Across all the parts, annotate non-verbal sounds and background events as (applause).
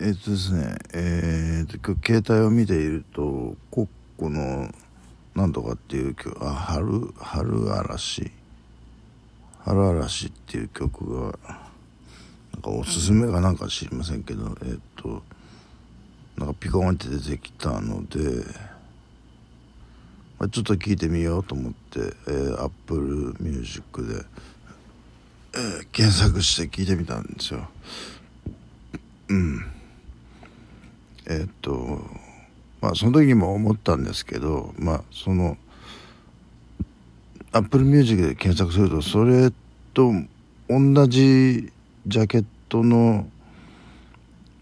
えっとですねえー、と携帯を見ているとコッコのなんとかっていう曲あ春春嵐。春嵐っていう曲がなんかおすすめかなんか知りませんけどえっとなんかピコンって出てきたので、まあ、ちょっと聞いてみようと思って、えー、Apple Music で、えー、検索して聞いてみたんですよ。うん。え、っとまあその時も思ったんですけどまあその Apple Music で検索するとそれと同じジャケットの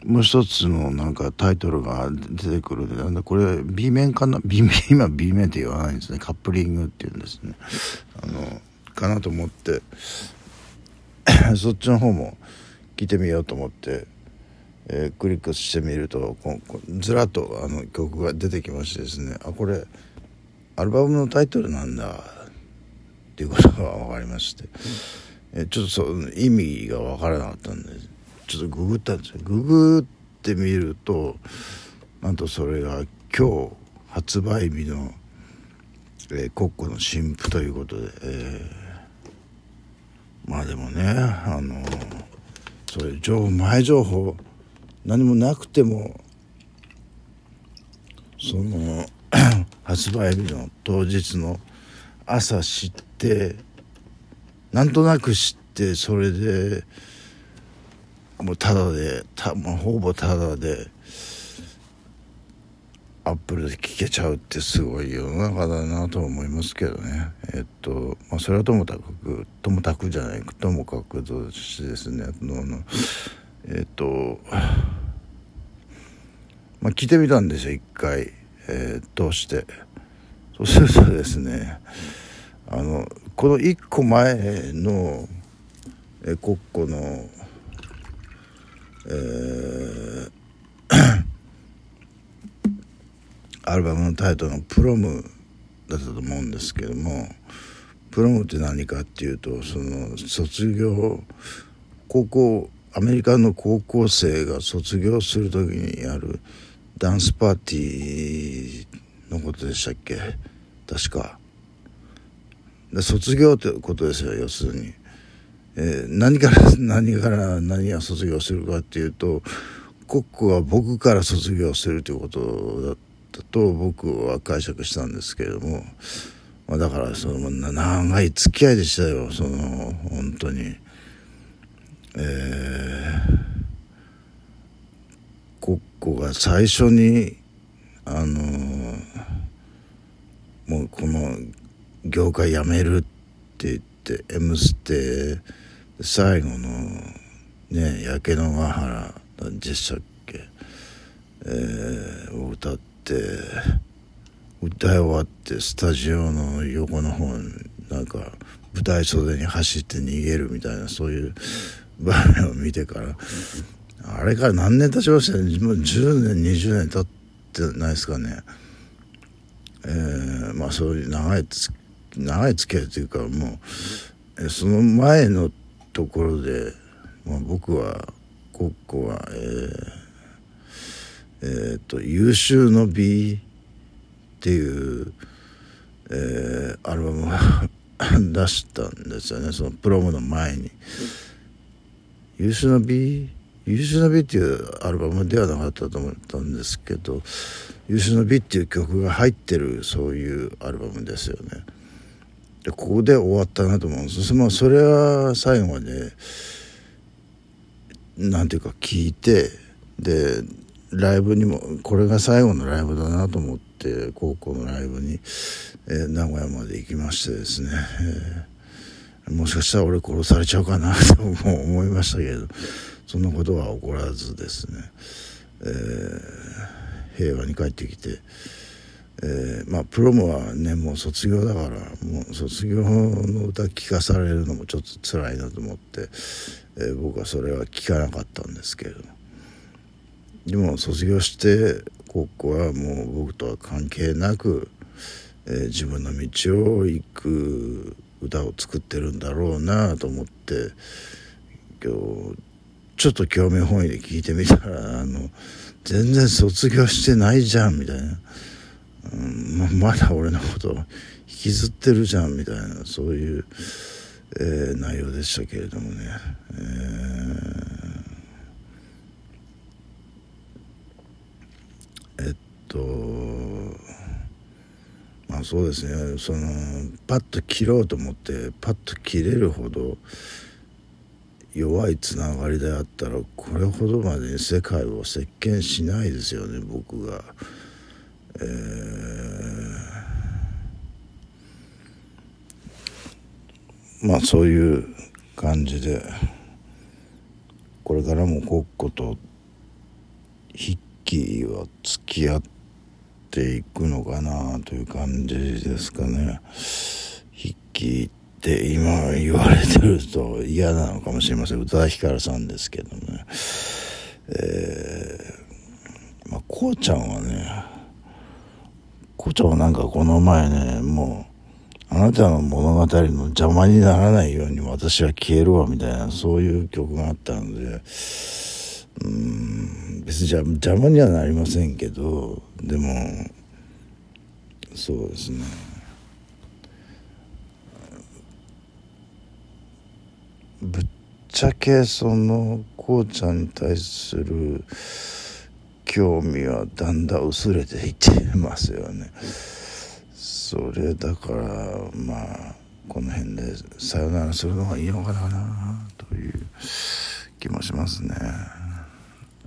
もう一つのなんかタイトルが出てくるんでなんだこれ B 面かな？B 面 (laughs) 今 B 面って言わないんですね。カップリングっていうんですね。あのかなと思ってそっちの方も聞いてみようと思って、えー、クリックしてみるとここずらっとあの曲が出てきましてですねあこれアルバムのタイトルなんだっていうことが分かりまして、えー、ちょっとその意味が分からなかったんでちょっとググったんですよ。ググってみるとなんとそれが今日発売日の、えー、コッコの新譜ということで、えー、まあでもねあのそれ情報前情報何もなくてもその (clears throat) 発売日の当日の朝知ってなんとなく知ってそれでもうただでた、まあ、ほぼただでアップルで聴けちゃうってすごい世の中だなと思いますけどね。えっと、まあ、それはともかくともかくじゃないともかくとしてですねののえっとまあ聞いてみたんですよ一回、えー、通して。そうするとですねあのこの一個前のえコッコのえー、(coughs) アルバムのタイトルの「プロム」だったと思うんですけどもプロムって何かっていうとその卒業高校アメリカの高校生が卒業する時にやるダンスパーティーのことでしたっけ？確か。で卒業ってことですよ要するに。えー、何から (laughs) 何から何が卒業するかっていうとコックは僕から卒業するということだったと僕は解釈したんですけれども、まあ、だからその長い付き合いでしたよその本当に。えー、コッコが最初にあのー、もうこの業界辞めるって言って「M ステ」最後のね焼け野ヶ原でしたっけ、えー、を歌って歌い終わってスタジオの横の方になんか舞台袖に走って逃げるみたいなそういう (laughs) を見てからあれから何年経ちましたね。もう10年20年経ってないですかね。えー、まあそういう長い長い付き合いというかもうその前のところで、まあ、僕はコッコはえー、えー、と優秀の美っていう、えー、アルバムを (laughs) 出したんですよね。そのプロムの前に。優秀な美優秀な美っていうアルバムではなかったと思ったんですけど優秀な美っていう曲が入ってるそういうアルバムですよね。でここで終わったなと思うんですまあそれは最後までなんていうか聞いてでライブにもこれが最後のライブだなと思って高校のライブに、えー、名古屋まで行きましてですね、えー、もしかしたら俺殺されちゃうかなとも思いましたけどそんなことは起こらずですね、えー、平和に帰ってきて。えー、まあプロもはねもう卒業だからもう卒業の歌聴かされるのもちょっと辛いなと思って、えー、僕はそれは聞かなかったんですけれどもでも卒業してここはもう僕とは関係なく、えー、自分の道を行く歌を作ってるんだろうなと思って今日ちょっと興味本位で聞いてみたらあの全然卒業してないじゃんみたいな、うんま、だ俺のこと引きずってるじゃんみたいなそういう、えー、内容でしたけれどもね、えー、えっとまあそうですねそのパッと切ろうと思ってパッと切れるほど弱いつながりであったらこれほどまでに世界を席巻しないですよね僕が。えー、まあそういう感じでこれからもコッコと筆記は付き合ってていくのかなという感じですかね。筆記って今言われてると嫌なのかもしれません。宇多田ヒカルさんですけどね。えー、まあこうちゃんはねこうちゃんはなんかこの前ねもうあなたの物語の邪魔にならないように私は消えるわみたいなそういう曲があったので。うん。別に邪魔にはなりませんけどでもそうですねぶっちゃけそのこうちゃんに対する興味はだんだん薄れていってますよね。それだからまあこの辺でさよならするのがいいのかなという気もしますね。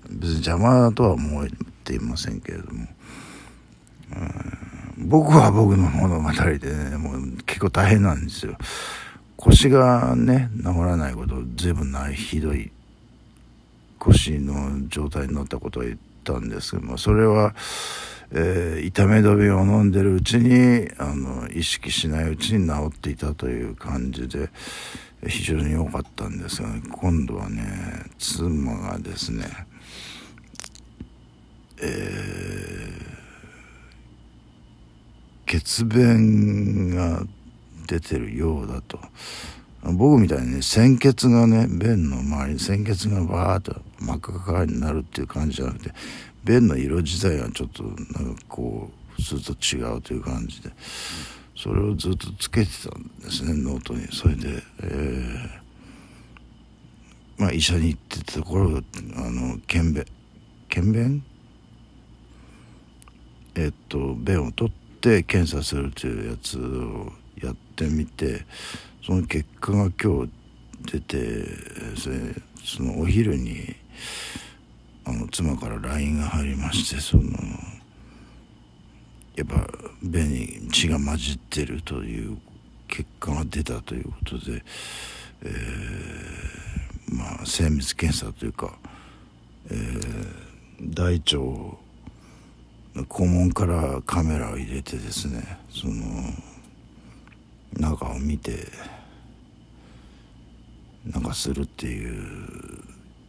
別に邪魔だとは思っていませんけれども、うん、僕は僕の物語でねもう結構大変なんですよ。腰がね治らないこと随分ないひどい。腰の状態になったことは言ったんですけどもそれは、えー、痛め止めを飲んでるうちにあの意識しないうちに治っていたという感じで非常に良かったんですが、今度はね妻がですねえー、血便が出てるようだと。僕みたいにね、鮮血がね、便の周りに鮮血がバーッと真っ赤になるっていう感じじゃなくて、便の色自体がちょっとなんかこう、ずっと違うという感じで、それをずっとつけてたんですね、ノートに。それで、えー、まあ医者に行ってたところ、あの、検便、検便？えっと、便を取って検査するというやつをやってみてその結果が今日出てそのお昼にあの妻から LINE が入りましてそのやっぱ便に血が混じってるという結果が出たということで、えー、まあ精密検査というか、えー、大腸肛門からカメラを入れてですねその中を見てなんかするっていう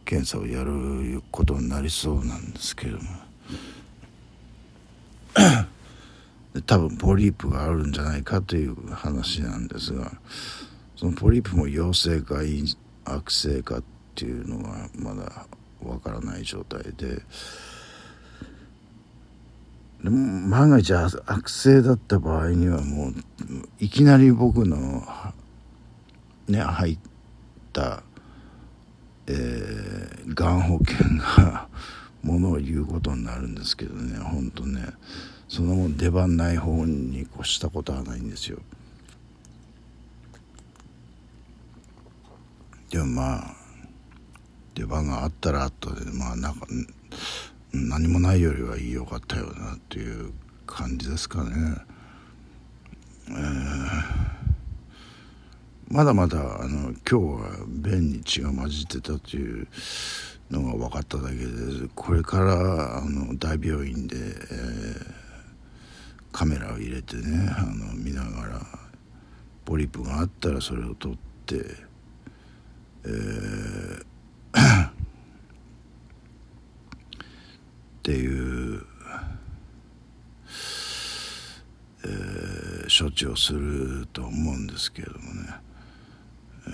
検査をやることになりそうなんですけども多分ポリープがあるんじゃないかという話なんですがそのポリープも陽性か悪性かっていうのはまだわからない状態で。万が一悪性だった場合にはもういきなり僕のね入ったえー、がん保険がものを言うことになるんですけどねほんとねそのもん出番ない方に越したことはないんですよ。でもまあ出番があったらあったでまあなんか何もないよりはいよかったよなっていう感じですかね。えー、まだまだあの今日は便に血が混じってたというのが分かっただけでこれからあの大病院で、えー、カメラを入れてねあの見ながらポリプがあったらそれを取って、えーっていう、えー、処置をすると思うんですけれどもね、え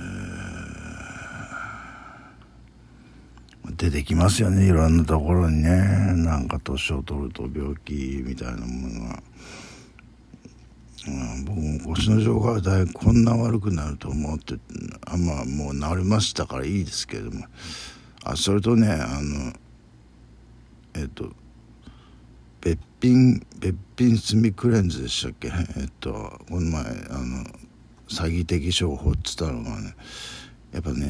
出てきますよねいろんなところにね。なんか年を取ると病気みたいなものが、うん、僕も腰の状態だいこんな悪くなると思ってあまあもう治りましたからいいですけれども。あそれとねあのえっとべっぴんべっぴんスミクレンズでしたっけ？えっとこの前あの詐欺的商法っつったのがねやっぱね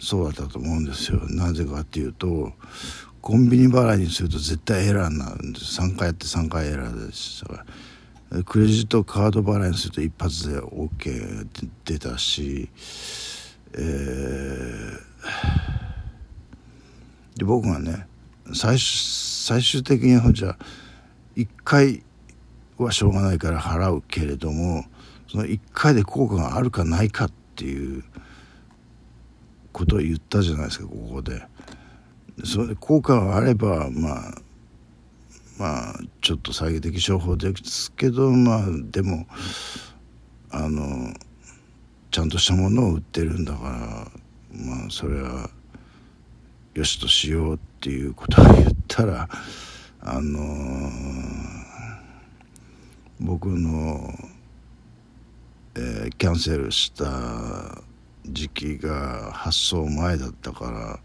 そうだったと思うんですよ。なぜかっていうとコンビニ払いにすると絶対エラーになるんです。3回やって3回エラーでしたからクレジットカード払いにすると一発で OK 出たしえー、で僕がね最最終的にはじゃあ1回はしょうがないから払うけれどもその1回で効果があるかないかっていうことを言ったじゃないですかここで。それで効果があればまあまあちょっと詐欺的商法ですけどまあでもあのちゃんとしたものを売ってるんだからまあそれはよしとしようってていうことを言ったらあの僕の、えー、キャンセルした時期が発送前だったから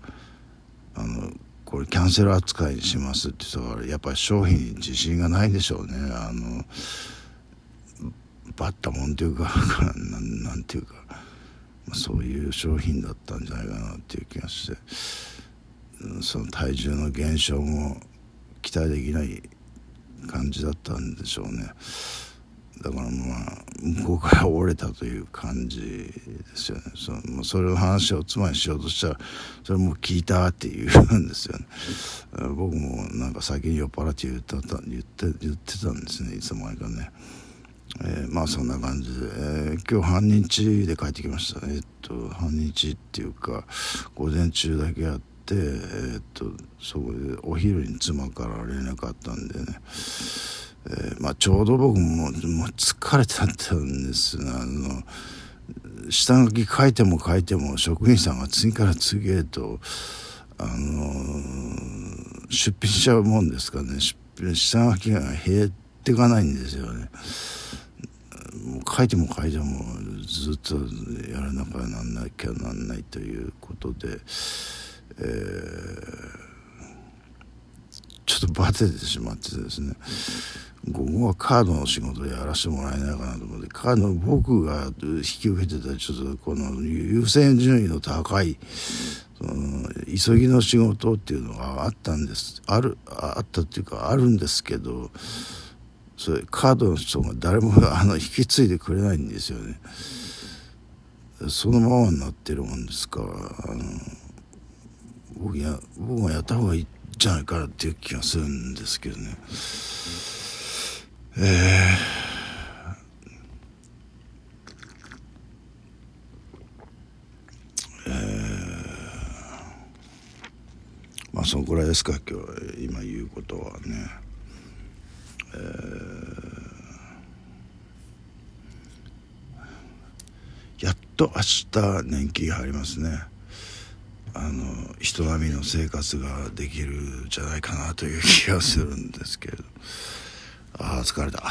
あのこれキャンセル扱いにしますって言ったからやっぱり商品に自信がないでしょうね。あのバッタもんっていうか (laughs) なんなんていうか、まあ、そういう商品だったんじゃないかなっていう気がして。その体重の減少も期待できない感じだったんでしょうね。だからまあ向こうから折れたという感じですよね。そのそれの話を妻にしようとしたらそれも聞いたって言うんですよね。僕もなんか先に酔っ払って言った言って言ってたんですねいつの間にかね、えー、まあそんな感じで、えー、今日半日で帰ってきましたえっと半日っていうか午前中だけやってえー、っとそこでお昼に妻から連絡あったんでね。えー、まあ、ちょうど僕ももう疲れてたんですあの下書き書いても書いても職員さんが次から次へとあの出品しちゃうもんですからね下書きが減っていかないんですよね。もう書いても書いてもずっとやらなきゃなんなきゃなんないということで、えー、ちょっとバテてしまってですね。午後はカードの仕事でやらせてもらえないかなと思ってカード僕が引き受けてたちょっとこの優先順位の高いその急ぎの仕事っていうのがあったんですあるあったっていうかあるんですけどそれカードの人が誰もあの引き継いでくれないんですよねそのままになってるもんですからあの僕や僕がやった方がいいじゃないかっていう気がするんですけどね。えー、えー、まあそのぐらいですか今日今言うことはね。えー、やっと明日年金入りますね。あの人並みの生活ができるんじゃないかなという気がするんですけれどああ疲れた。